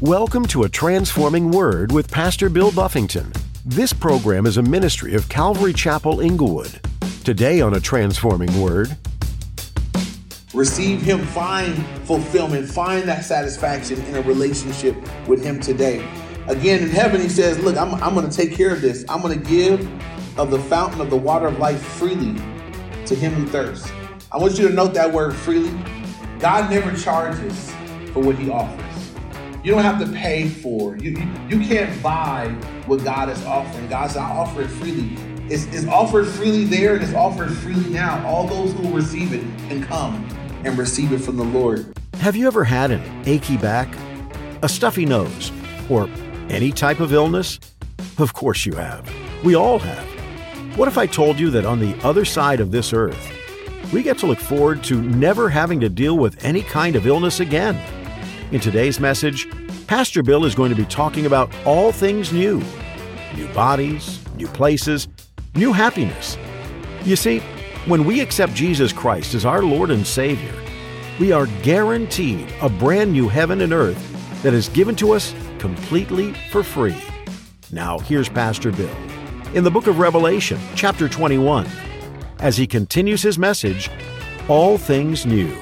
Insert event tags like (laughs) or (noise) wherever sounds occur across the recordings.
Welcome to A Transforming Word with Pastor Bill Buffington. This program is a ministry of Calvary Chapel Inglewood. Today on A Transforming Word, receive Him, find fulfillment, find that satisfaction in a relationship with Him today. Again, in heaven, He says, Look, I'm, I'm going to take care of this. I'm going to give of the fountain of the water of life freely to him who thirsts. I want you to note that word freely. God never charges for what he offers. You don't have to pay for. You, you, can't buy what God is offering. God says, I offer it freely. It's, it's offered freely there and it's offered freely now. All those who will receive it can come and receive it from the Lord. Have you ever had an achy back, a stuffy nose, or any type of illness? Of course you have. We all have. What if I told you that on the other side of this earth, we get to look forward to never having to deal with any kind of illness again? In today's message, Pastor Bill is going to be talking about all things new new bodies, new places, new happiness. You see, when we accept Jesus Christ as our Lord and Savior, we are guaranteed a brand new heaven and earth that is given to us completely for free. Now, here's Pastor Bill in the book of Revelation, chapter 21, as he continues his message, All Things New.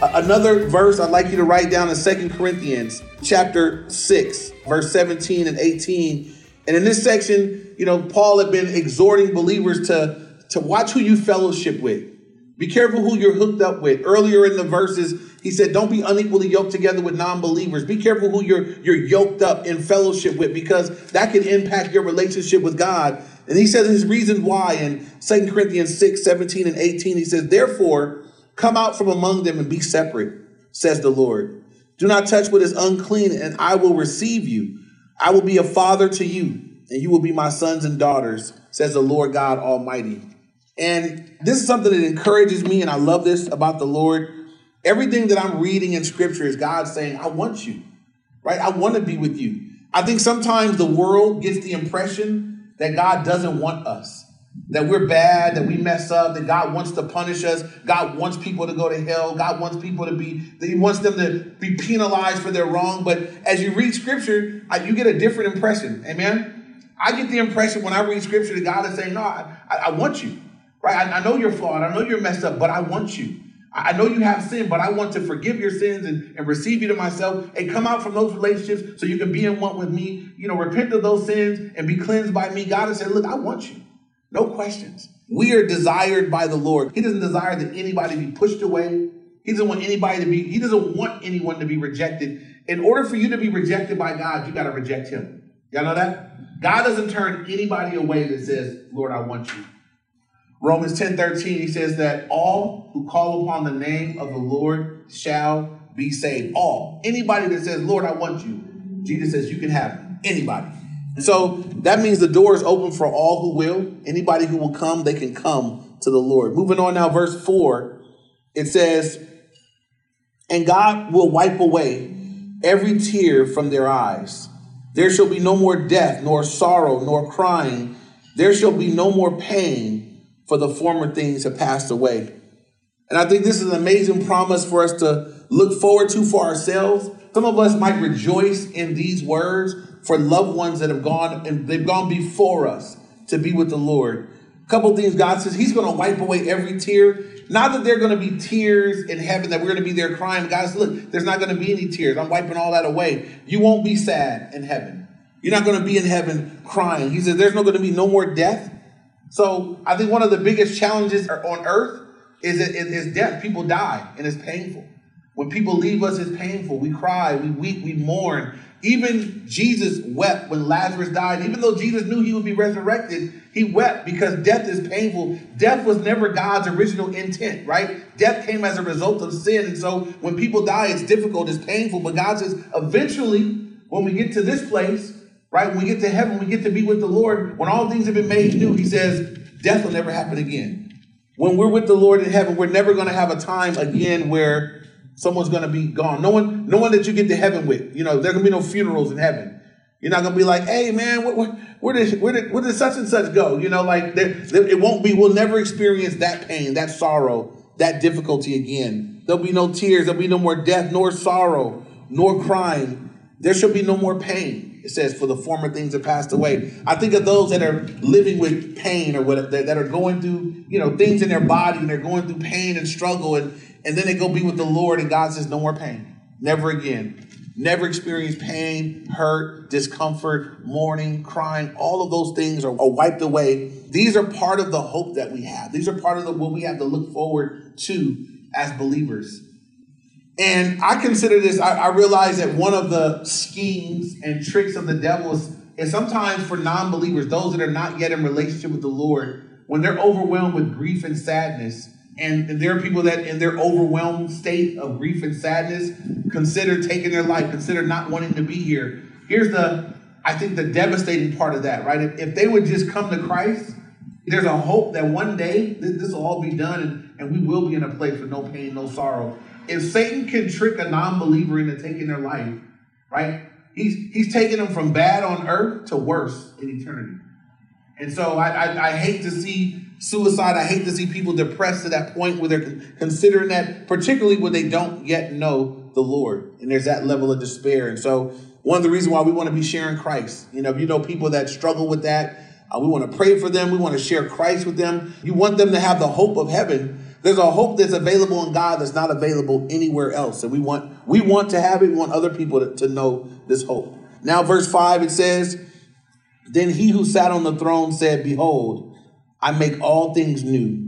Another verse I'd like you to write down in Second Corinthians chapter 6, verse 17 and 18. And in this section, you know, Paul had been exhorting believers to, to watch who you fellowship with. Be careful who you're hooked up with. Earlier in the verses, he said, Don't be unequally yoked together with non believers. Be careful who you're, you're yoked up in fellowship with because that can impact your relationship with God. And he says his reason why in 2 Corinthians 6 17 and 18, he says, Therefore, come out from among them and be separate, says the Lord. Do not touch what is unclean, and I will receive you. I will be a father to you, and you will be my sons and daughters, says the Lord God Almighty. And this is something that encourages me, and I love this about the Lord. Everything that I'm reading in scripture is God saying, I want you, right? I want to be with you. I think sometimes the world gets the impression that God doesn't want us, that we're bad, that we mess up, that God wants to punish us. God wants people to go to hell. God wants people to be, He wants them to be penalized for their wrong. But as you read scripture, uh, you get a different impression. Amen? I get the impression when I read scripture that God is saying, No, I, I want you, right? I, I know you're flawed. I know you're messed up, but I want you. I know you have sin, but I want to forgive your sins and, and receive you to myself and come out from those relationships so you can be in one with me. You know, repent of those sins and be cleansed by me. God has said, Look, I want you. No questions. We are desired by the Lord. He doesn't desire that anybody be pushed away. He doesn't want anybody to be, he doesn't want anyone to be rejected. In order for you to be rejected by God, you got to reject him. Y'all know that? God doesn't turn anybody away that says, Lord, I want you. Romans 10 13, he says that all who call upon the name of the Lord shall be saved. All. Anybody that says, Lord, I want you, Jesus says, you can have. Anybody. So that means the door is open for all who will. Anybody who will come, they can come to the Lord. Moving on now, verse 4, it says, And God will wipe away every tear from their eyes. There shall be no more death, nor sorrow, nor crying. There shall be no more pain for the former things have passed away. And I think this is an amazing promise for us to look forward to for ourselves. Some of us might rejoice in these words for loved ones that have gone and they've gone before us to be with the Lord. A couple things God says He's going to wipe away every tear. Not that there are going to be tears in heaven, that we're going to be there crying. God says, look, there's not going to be any tears. I'm wiping all that away. You won't be sad in heaven. You're not going to be in heaven crying. He says, there's not going to be no more death. So I think one of the biggest challenges on earth is, is death. People die and it's painful. When people leave us, it's painful. We cry, we weep, we mourn. Even Jesus wept when Lazarus died. Even though Jesus knew he would be resurrected, he wept because death is painful. Death was never God's original intent, right? Death came as a result of sin. And so when people die, it's difficult, it's painful. But God says, eventually, when we get to this place, right? When we get to heaven, we get to be with the Lord. When all things have been made new, he says, death will never happen again. When we're with the Lord in heaven, we're never going to have a time again where someone's to be gone. No one, no one that you get to heaven with. You know, there to be no funerals in heaven. You're not to be like, hey, man, where, where, where, did, where, did, where did such and such go? You know, like there, there, it won't be, we'll never experience that pain, that sorrow, that difficulty again. There'll be no tears. There'll be no more death, nor sorrow, nor crying. There shall be no more pain. It says, for the former things have passed away. I think of those that are living with pain or what that, that are going through, you know, things in their body and they're going through pain and struggle and, and then they go be with the Lord and God says, no more pain. Never again. Never experience pain, hurt, discomfort, mourning, crying. All of those things are, are wiped away. These are part of the hope that we have. These are part of the, what we have to look forward to as believers. And I consider this, I, I realize that one of the schemes and tricks of the devil is, is sometimes for non believers, those that are not yet in relationship with the Lord, when they're overwhelmed with grief and sadness, and, there are people that in their overwhelmed state of grief and sadness consider taking their life, consider not wanting to be here. Here's the, I think, the devastating part of that, right? If, if they would just come to Christ, there's a hope that one day this, this will all be done and, and we will be in a place with no pain, no sorrow if Satan can trick a non-believer into taking their life, right? He's he's taking them from bad on earth to worse in eternity. And so I, I, I hate to see suicide. I hate to see people depressed to that point where they're considering that, particularly when they don't yet know the Lord. And there's that level of despair. And so one of the reasons why we want to be sharing Christ, you know, if you know people that struggle with that, uh, we want to pray for them. We want to share Christ with them. You want them to have the hope of heaven there's a hope that's available in God that's not available anywhere else. And we want we want to have it. We want other people to, to know this hope. Now, verse 5, it says, Then he who sat on the throne said, Behold, I make all things new.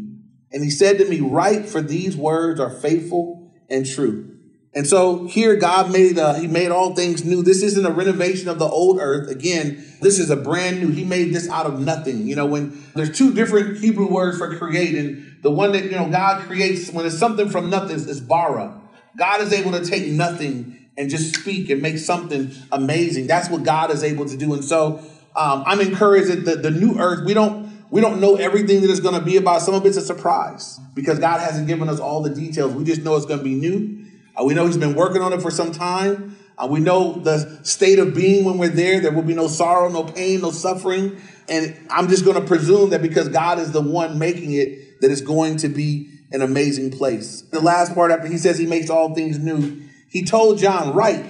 And he said to me, Write, for these words are faithful and true. And so here God made uh, he made all things new. This isn't a renovation of the old earth. Again, this is a brand new. He made this out of nothing. You know, when there's two different Hebrew words for create, and the one that you know God creates when it's something from nothing is bara. God is able to take nothing and just speak and make something amazing. That's what God is able to do. And so um, I'm encouraged that the, the new earth, we don't we don't know everything that it's going to be about. Some of it's a surprise because God hasn't given us all the details. We just know it's going to be new. Uh, we know he's been working on it for some time. Uh, we know the state of being when we're there. There will be no sorrow, no pain, no suffering. And I'm just going to presume that because God is the one making it, that it's going to be an amazing place. The last part after he says he makes all things new, he told John, write,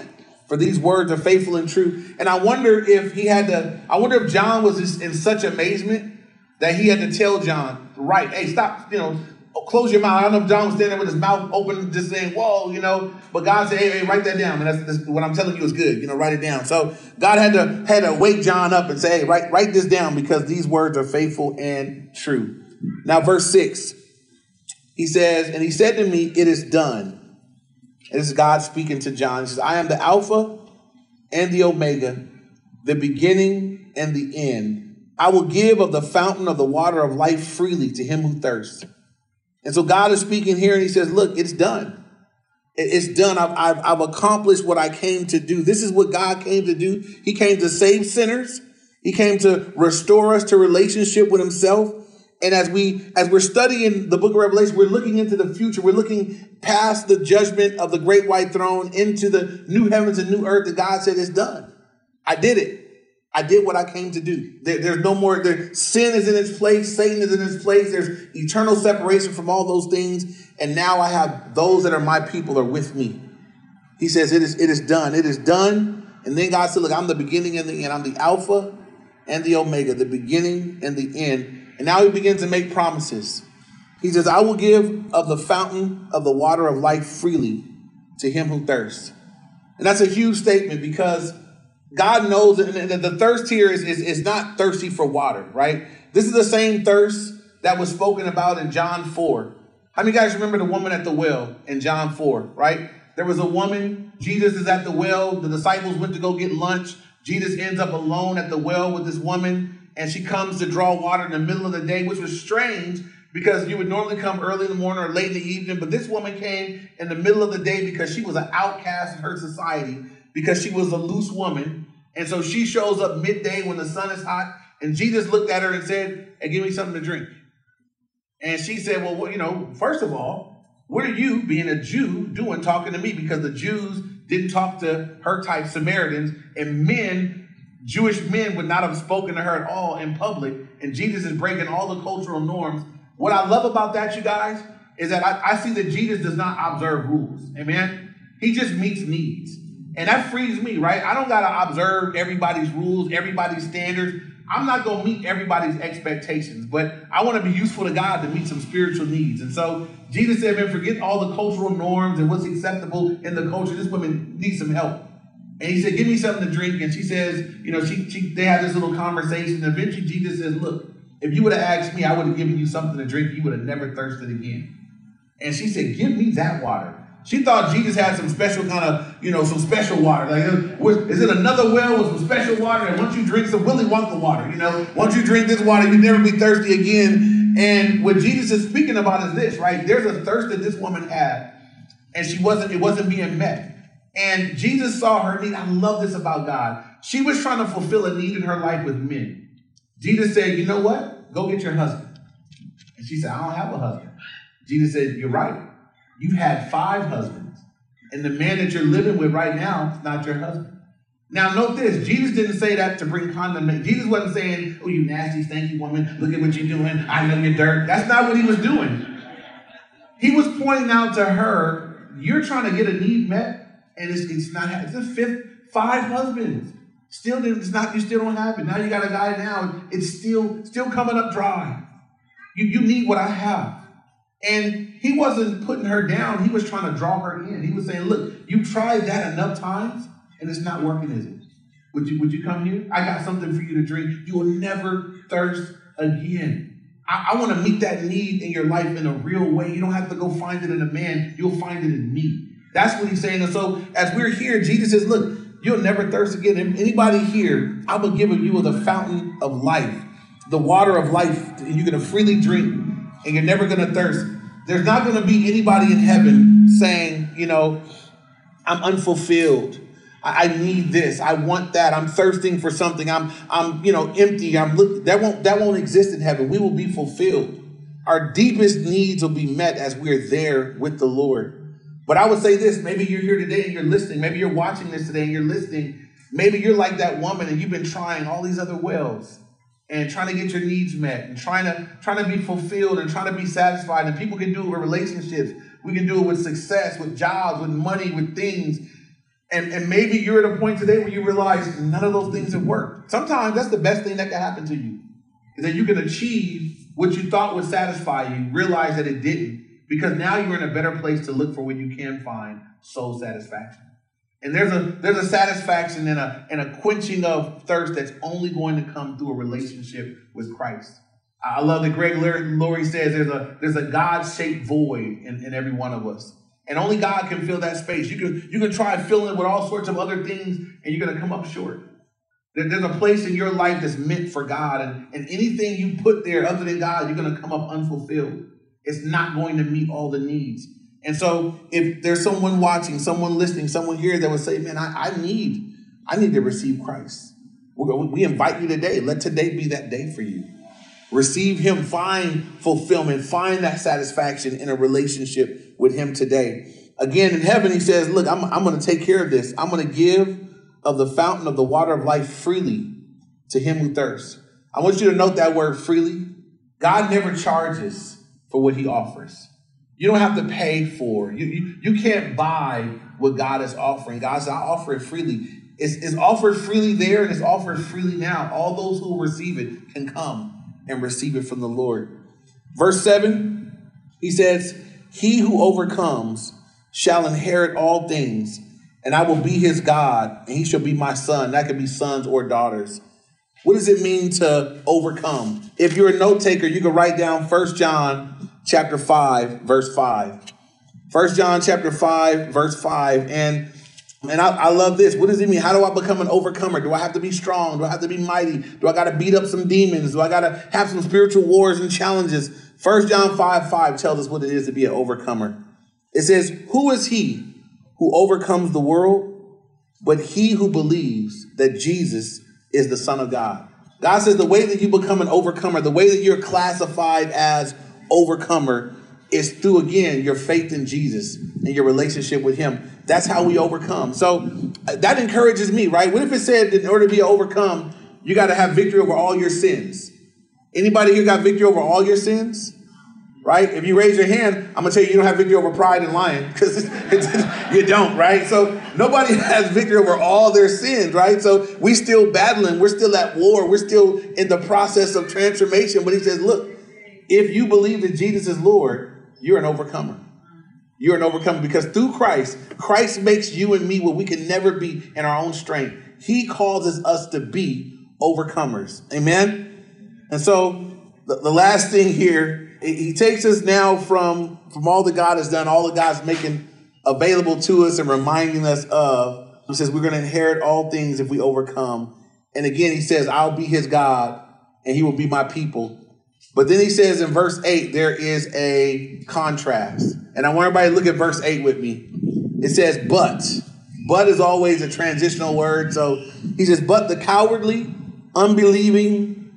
for these words are faithful and true. And I wonder if he had to, I wonder if John was in such amazement that he had to tell John, write, hey, stop, you know, Oh, close your mouth. I don't know if John was standing with his mouth open, just saying, whoa, you know, but God said, hey, hey write that down. And that's, that's, what I'm telling you is good. You know, write it down. So God had to had to wake John up and say, hey, write, write this down because these words are faithful and true. Now, verse six, he says, and he said to me, it is done. And this is God speaking to John. He says, I am the Alpha and the Omega, the beginning and the end. I will give of the fountain of the water of life freely to him who thirsts. And so God is speaking here and he says, Look, it's done. It's done. I've, I've, I've, accomplished what I came to do. This is what God came to do. He came to save sinners. He came to restore us to relationship with himself. And as we as we're studying the book of Revelation, we're looking into the future. We're looking past the judgment of the great white throne into the new heavens and new earth that God said is done. I did it. I did what I came to do. There, there's no more, there, sin is in its place, Satan is in its place, there's eternal separation from all those things. And now I have those that are my people are with me. He says, It is, it is done. It is done. And then God said, Look, I'm the beginning and the end. I'm the Alpha and the Omega, the beginning and the end. And now he begins to make promises. He says, I will give of the fountain of the water of life freely to him who thirsts. And that's a huge statement because God knows that the thirst here is, is, is not thirsty for water, right? This is the same thirst that was spoken about in John 4. How many guys remember the woman at the well in John 4, right? There was a woman, Jesus is at the well, the disciples went to go get lunch. Jesus ends up alone at the well with this woman, and she comes to draw water in the middle of the day, which was strange because you would normally come early in the morning or late in the evening, but this woman came in the middle of the day because she was an outcast in her society because she was a loose woman. And so she shows up midday when the sun is hot. And Jesus looked at her and said, Hey, give me something to drink. And she said, Well, you know, first of all, what are you, being a Jew, doing talking to me? Because the Jews didn't talk to her type Samaritans, and men, Jewish men, would not have spoken to her at all in public. And Jesus is breaking all the cultural norms. What I love about that, you guys, is that I, I see that Jesus does not observe rules. Amen. He just meets needs. And that frees me, right? I don't got to observe everybody's rules, everybody's standards. I'm not going to meet everybody's expectations, but I want to be useful to God to meet some spiritual needs. And so Jesus said, man, forget all the cultural norms and what's acceptable in the culture. This woman needs some help. And he said, give me something to drink. And she says, you know, she, she they have this little conversation. Eventually Jesus says, look, if you would have asked me, I would have given you something to drink. You would have never thirsted again. And she said, give me that water. She thought Jesus had some special kind of, you know, some special water. Like, is it another well with some special water? And once you drink some Willy Wonka water, you know, once you drink this water, you never be thirsty again. And what Jesus is speaking about is this, right? There's a thirst that this woman had, and she wasn't, it wasn't being met. And Jesus saw her need. I love this about God. She was trying to fulfill a need in her life with men. Jesus said, You know what? Go get your husband. And she said, I don't have a husband. Jesus said, You're right. You've had five husbands. And the man that you're living with right now is not your husband. Now, note this Jesus didn't say that to bring condemnation. Jesus wasn't saying, Oh, you nasty, stinky woman, look at what you're doing. I know you're dirt. That's not what he was doing. He was pointing out to her, You're trying to get a need met, and it's, it's not, it's a fifth, five husbands. Still, it's not, you still don't have it. Now you got a guy now, it's still, still coming up dry. You, you need what I have. And he wasn't putting her down, he was trying to draw her in. He was saying, Look, you tried that enough times, and it's not working, is it? Would you, would you come here? I got something for you to drink. You will never thirst again. I, I want to meet that need in your life in a real way. You don't have to go find it in a man, you'll find it in me. That's what he's saying. And so as we're here, Jesus says, Look, you'll never thirst again. Anybody here, I will give you the fountain of life, the water of life, and you're going to freely drink, and you're never going to thirst. There's not going to be anybody in heaven saying, you know, I'm unfulfilled. I, need this. I want that. I'm thirsting for something. I'm, I'm, you know, empty. I'm look. That won't, that won't exist in heaven. We will be fulfilled. Our deepest needs will be met as we're there with the Lord. But I would say this maybe you're here today and you're listening. Maybe you're watching this today and you're listening. Maybe you're like that woman and you've been trying all these other wells and trying to get your needs met and trying to trying to be fulfilled and trying to be satisfied. And people can do it with relationships. We can do it with success, with jobs, with money, with things. And, and maybe you're at a point today where you realize none of those things have worked. Sometimes that's the best thing that can happen to you. Is that you can achieve what you thought would satisfy you, realize that it didn't, because now you're in a better place to look for when you can find soul satisfaction. And there's a there's a satisfaction and a and a quenching of thirst that's only going to come through a relationship with Christ. I love that Greg Laurie says there's a there's a God-shaped void in, in every one of us. And only God can fill that space. You can you can try filling it with all sorts of other things, and you're gonna come up short. There's a place in your life that's meant for God, and, and anything you put there other than God, you're gonna come up unfulfilled. It's not going to meet all the needs. And so if there's someone watching, someone listening, someone here that would say, man, I, I need, I need to receive Christ. We invite you today. Let today be that day for you. Receive Him, find fulfillment, find that satisfaction in a relationship with Him today. Again, in heaven, He says, Look, I'm, I'm going to take care of this. I'm going to give of the fountain of the water of life freely to him who thirsts. I want you to note that word freely. God never charges for what he offers. You don't have to pay for. You, you, you can't buy what God is offering. God says, I offer it freely. It's, it's offered freely there and it's offered freely now. All those who receive it can come and receive it from the Lord. Verse 7, he says, He who overcomes shall inherit all things, and I will be his God, and he shall be my son. That could be sons or daughters. What does it mean to overcome? If you're a note taker, you can write down First John chapter 5, verse 5. First John chapter 5, verse 5. And and I, I, love this. What does it mean? How do I become an overcomer? Do I have to be strong? Do I have to be mighty? Do I got to beat up some demons? Do I got to have some spiritual wars and challenges? First John 5, 5 tells us what it is to be an overcomer. It says, Who is he who overcomes the world? But he who believes that Jesus is the Son of God. God says the way that you become an overcomer, the way that you're classified as overcomer is through again your faith in Jesus and your relationship with him. That's how we overcome. So uh, that encourages me, right? What if it said in order to be overcome, you got to have victory over all your sins? Anybody here got victory over all your sins? right? If you raise your hand, I'm gonna tell you you don't have victory over pride and lying because (laughs) you don't, right? So nobody (laughs) has victory over all their sins, right? So we still battling, we're still at war, we're still in the process of transformation. But he says, look, if you believe that Jesus is Lord, you're an overcomer. You're an overcomer because through Christ, Christ makes you and me what we can never be in our own strength. He causes us to be overcomers. Amen. And so the, the last thing here he takes us now from from all that God has done, all that God's making available to us and reminding us of. He says we're going to inherit all things if we overcome. And again, he says, "I'll be his God, and he will be my people." But then he says in verse eight there is a contrast, and I want everybody to look at verse eight with me. It says, "But." But is always a transitional word. So he says, "But the cowardly, unbelieving,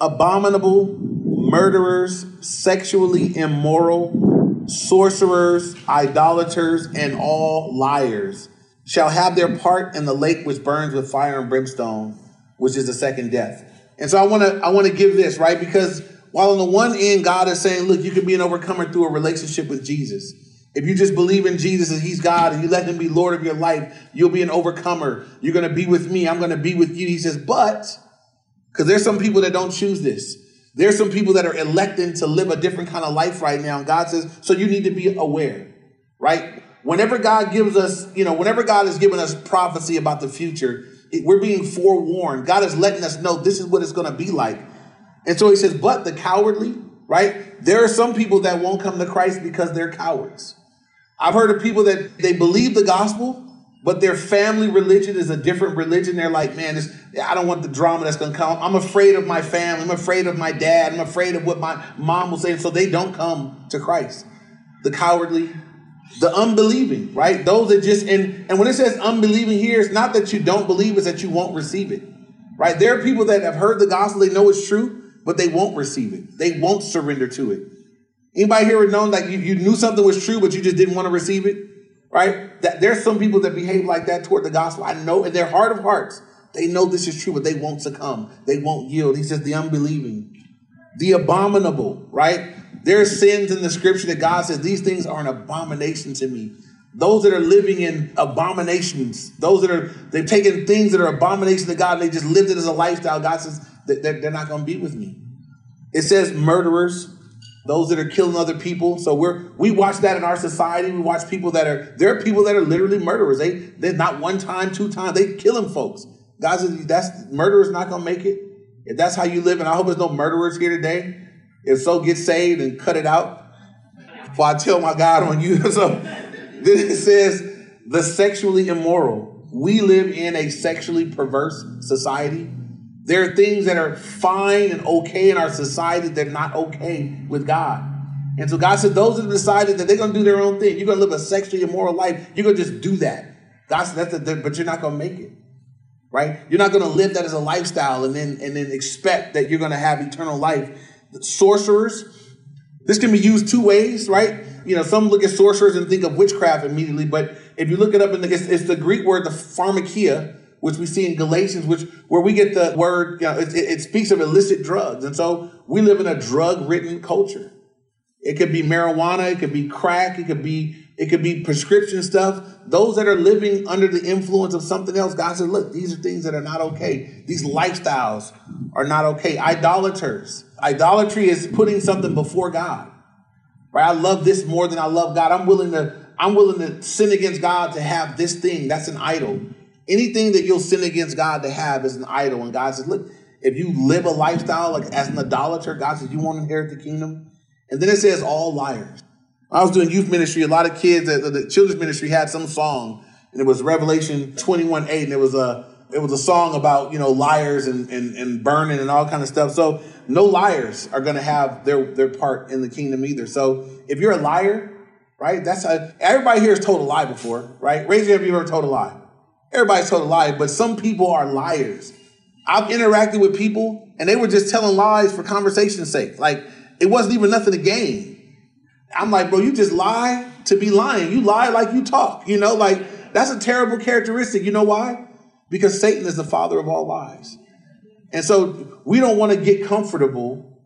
abominable, murderers, sexually immoral, sorcerers, idolaters, and all liars shall have their part in the lake which burns with fire and brimstone, which is the second death. And so I want to I want to give this, right? Because while on the one end God is saying, look, you can be an overcomer through a relationship with Jesus. If you just believe in Jesus and He's God and you let Him be Lord of your life, you'll be an overcomer. You're going to be with me. I'm going to be with you. He says, but, because there's some people that don't choose this. There's some people that are electing to live a different kind of life right now. And God says, so you need to be aware, right? Whenever God gives us, you know, whenever God has given us prophecy about the future, it, we're being forewarned. God is letting us know this is what it's going to be like. And so he says, but the cowardly, right? There are some people that won't come to Christ because they're cowards. I've heard of people that they believe the gospel, but their family religion is a different religion. They're like, man, this, I don't want the drama that's going to come. I'm afraid of my family. I'm afraid of my dad. I'm afraid of what my mom will say. So they don't come to Christ. The cowardly, the unbelieving, right? Those that just, and, and when it says unbelieving here, it's not that you don't believe, it's that you won't receive it, right? There are people that have heard the gospel, they know it's true, but they won't receive it. They won't surrender to it. Anybody here known like you, you knew something was true, but you just didn't want to receive it? right? That there's some people that behave like that toward the gospel. I know in their heart of hearts, they know this is true, but they won't succumb. They won't yield. He says the unbelieving, the abominable, right? There are sins in the scripture that God says these things are an abomination to me. Those that are living in abominations, those that are they've taken things that are abomination to God, and they just lived it as a lifestyle. God says that they're, they're not going to be with me. It says murderers, those that are killing other people. So we're we watch that in our society. We watch people that are there are people that are literally murderers. They they're not one time, two times. They killing folks. Guys, that's murderers not gonna make it. If that's how you live, and I hope there's no murderers here today. If so, get saved and cut it out. Before I tell my God on you. (laughs) so then it says the sexually immoral. We live in a sexually perverse society. There are things that are fine and okay in our society that are not okay with God. And so God said, those that have decided that they're going to do their own thing, you're going to live a sexually immoral life, you're going to just do that. God said, that's a, but you're not going to make it. Right? You're not going to live that as a lifestyle and then and then expect that you're going to have eternal life. Sorcerers, this can be used two ways, right? You know, some look at sorcerers and think of witchcraft immediately, but if you look it up in the, it's, it's the Greek word, the pharmakeia, which we see in Galatians, which where we get the word, you know, it, it speaks of illicit drugs. And so we live in a drug-ridden culture. It could be marijuana, it could be crack, it could be it could be prescription stuff. Those that are living under the influence of something else, God said, look, these are things that are not okay. These lifestyles are not okay. Idolaters. Idolatry is putting something before God. Right? I love this more than I love God. I'm willing to I'm willing to sin against God to have this thing. That's an idol. Anything that you'll sin against God to have is an idol. And God says, look, if you live a lifestyle like as an idolater, God says you won't inherit the kingdom. And then it says all liars. I was doing youth ministry. A lot of kids at the children's ministry had some song, and it was Revelation 21 8, and it was a it was a song about you know liars and, and, and burning and all kind of stuff. So no liars are going to have their their part in the kingdom either. So if you're a liar, right? That's a, everybody here has told a lie before, right? Raise your hand if you've ever told a lie. Everybody's told a lie, but some people are liars. I've interacted with people and they were just telling lies for conversation's sake. Like it wasn't even nothing to gain. I'm like, bro, you just lie to be lying. You lie like you talk. You know, like that's a terrible characteristic. You know why? Because Satan is the father of all lies. And so we don't want to get comfortable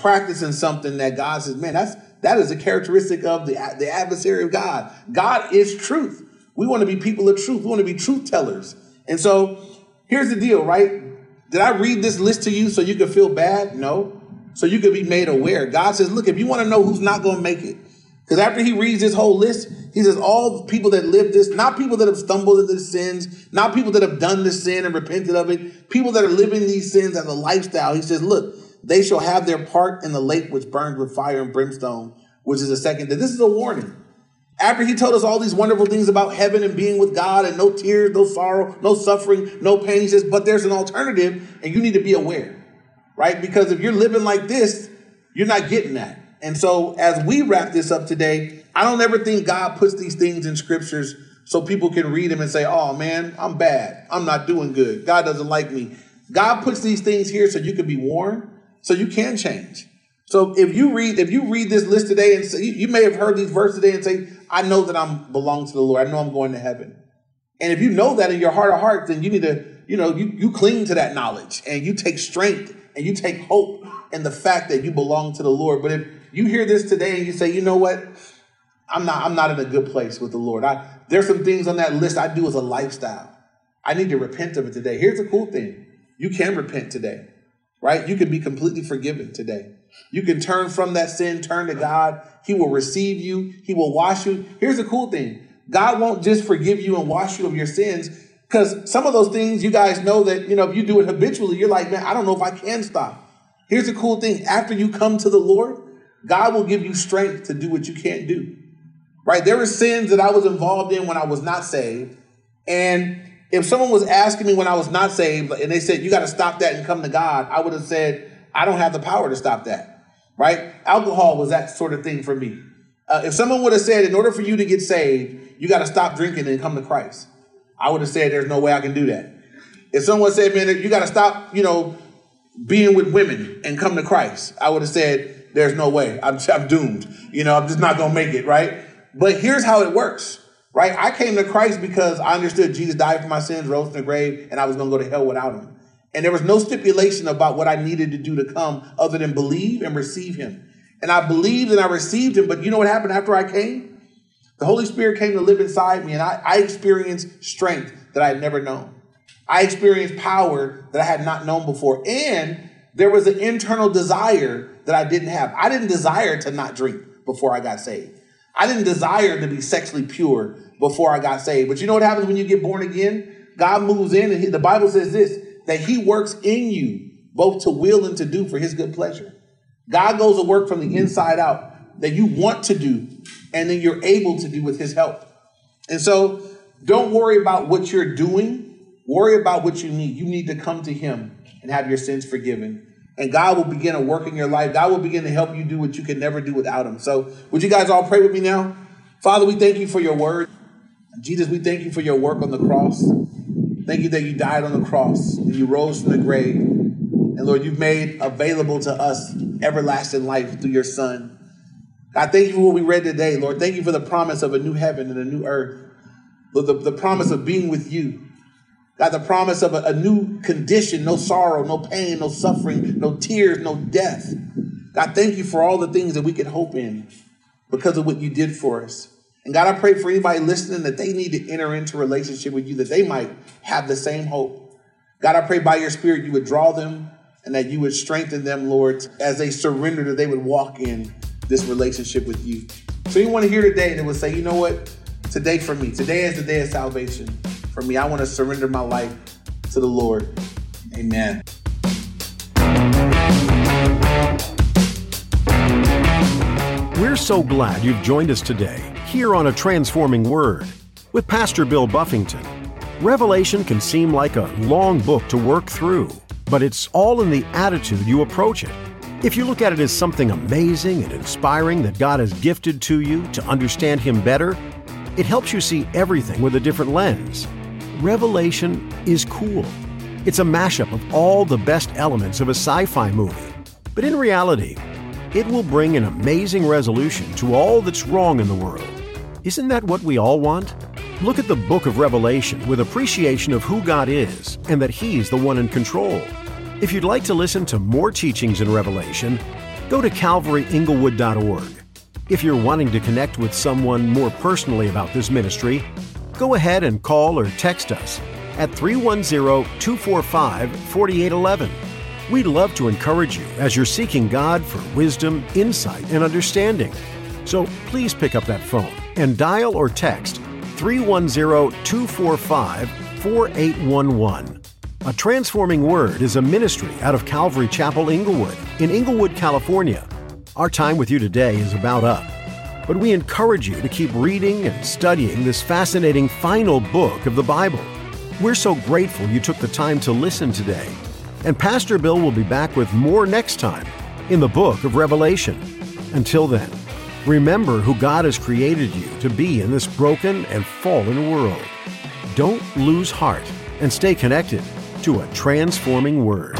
practicing something that God says, man, that's That is a characteristic of the, the adversary of God. God is truth. We want to be people of truth. We want to be truth tellers. And so here's the deal, right? Did I read this list to you so you could feel bad? No. So you could be made aware. God says, look, if you want to know who's not going to make it, because after he reads this whole list, he says, all people that live this, not people that have stumbled into sins, not people that have done the sin and repented of it, people that are living these sins as a lifestyle. He says, look, they shall have their part in the lake which burns with fire and brimstone, which is a second. This is a warning. After he told us all these wonderful things about heaven and being with God and no tears, no sorrow, no suffering, no pain, he says, but there's an alternative and you need to be aware, right? Because if you're living like this, you're not getting that. And so as we wrap this up today, I don't ever think God puts these things in scriptures so people can read them and say, oh man, I'm bad. I'm not doing good. God doesn't like me. God puts these things here so you can be warned so you can change. So if you read if you read this list today and say, you may have heard these verses today and say, I know that I'm belong to the Lord. I know I'm going to heaven. And if you know that in your heart of hearts, then you need to, you know, you, you cling to that knowledge and you take strength and you take hope in the fact that you belong to the Lord. But if you hear this today and you say, you know what? I'm not, I'm not in a good place with the Lord. I, there's some things on that list I do as a lifestyle. I need to repent of it today. Here's the cool thing. You can repent today right? You can be completely forgiven today. You can turn from that sin, turn to God. He will receive you, He will wash you. Here's the cool thing God won't just forgive you and wash you of your sins. Because some of those things you guys know that, you know, if you do it habitually, you're like, man, I don't know if I can stop. Here's the cool thing after you come to the Lord, God will give you strength to do what you can't do. Right? There were sins that I was involved in when I was not saved. And if someone was asking me when I was not saved and they said, you got to stop that and come to God, I would have said, I don't have the power to stop that. Right? Alcohol was that sort of thing for me. Uh, if someone would have said, in order for you to get saved, you got to stop drinking and come to Christ, I would have said, there's no way I can do that. If someone said, man, you got to stop, you know, being with women and come to Christ, I would have said, there's no way. I'm, I'm doomed. You know, I'm just not going to make it, right? But here's how it works right? I came to Christ because I understood Jesus died for my sins, rose from the grave, and I was going to go to hell without him. And there was no stipulation about what I needed to do to come other than believe and receive him. And I believed and I received him. But you know what happened after I came? The Holy Spirit came to live inside me, and I, I experienced strength that I had never known. I experienced power that I had not known before. And there was an internal desire that I didn't have. I didn't desire to not drink before I got saved. I didn't desire to be sexually pure before I got saved. But you know what happens when you get born again? God moves in, and he, the Bible says this that He works in you both to will and to do for His good pleasure. God goes to work from the inside out that you want to do, and then you're able to do with His help. And so don't worry about what you're doing, worry about what you need. You need to come to Him and have your sins forgiven and God will begin to work in your life. God will begin to help you do what you can never do without Him. So, would you guys all pray with me now? Father, we thank you for your word. Jesus, we thank you for your work on the cross. Thank you that you died on the cross and you rose from the grave. And Lord, you've made available to us everlasting life through your Son. God, thank you for what we read today, Lord. Thank you for the promise of a new heaven and a new earth. Lord, the, the promise of being with you. God, the promise of a, a new condition, no sorrow, no pain, no suffering, no tears, no death. God, thank you for all the things that we can hope in because of what you did for us. And God, I pray for anybody listening that they need to enter into relationship with you, that they might have the same hope. God, I pray by your spirit you would draw them and that you would strengthen them, Lord, as they surrender that they would walk in this relationship with you. So you want to hear today that would say, you know what? Today for me, today is the day of salvation for me. I want to surrender my life to the Lord. Amen. We're so glad you've joined us today here on A Transforming Word with Pastor Bill Buffington. Revelation can seem like a long book to work through, but it's all in the attitude you approach it. If you look at it as something amazing and inspiring that God has gifted to you to understand Him better, it helps you see everything with a different lens. Revelation is cool. It's a mashup of all the best elements of a sci fi movie. But in reality, it will bring an amazing resolution to all that's wrong in the world. Isn't that what we all want? Look at the book of Revelation with appreciation of who God is and that He's the one in control. If you'd like to listen to more teachings in Revelation, go to calvaryinglewood.org. If you're wanting to connect with someone more personally about this ministry, go ahead and call or text us at 310 245 4811. We'd love to encourage you as you're seeking God for wisdom, insight, and understanding. So please pick up that phone and dial or text 310 245 4811. A Transforming Word is a ministry out of Calvary Chapel, Inglewood, in Inglewood, California. Our time with you today is about up, but we encourage you to keep reading and studying this fascinating final book of the Bible. We're so grateful you took the time to listen today. And Pastor Bill will be back with more next time in the book of Revelation. Until then, remember who God has created you to be in this broken and fallen world. Don't lose heart and stay connected to a transforming word.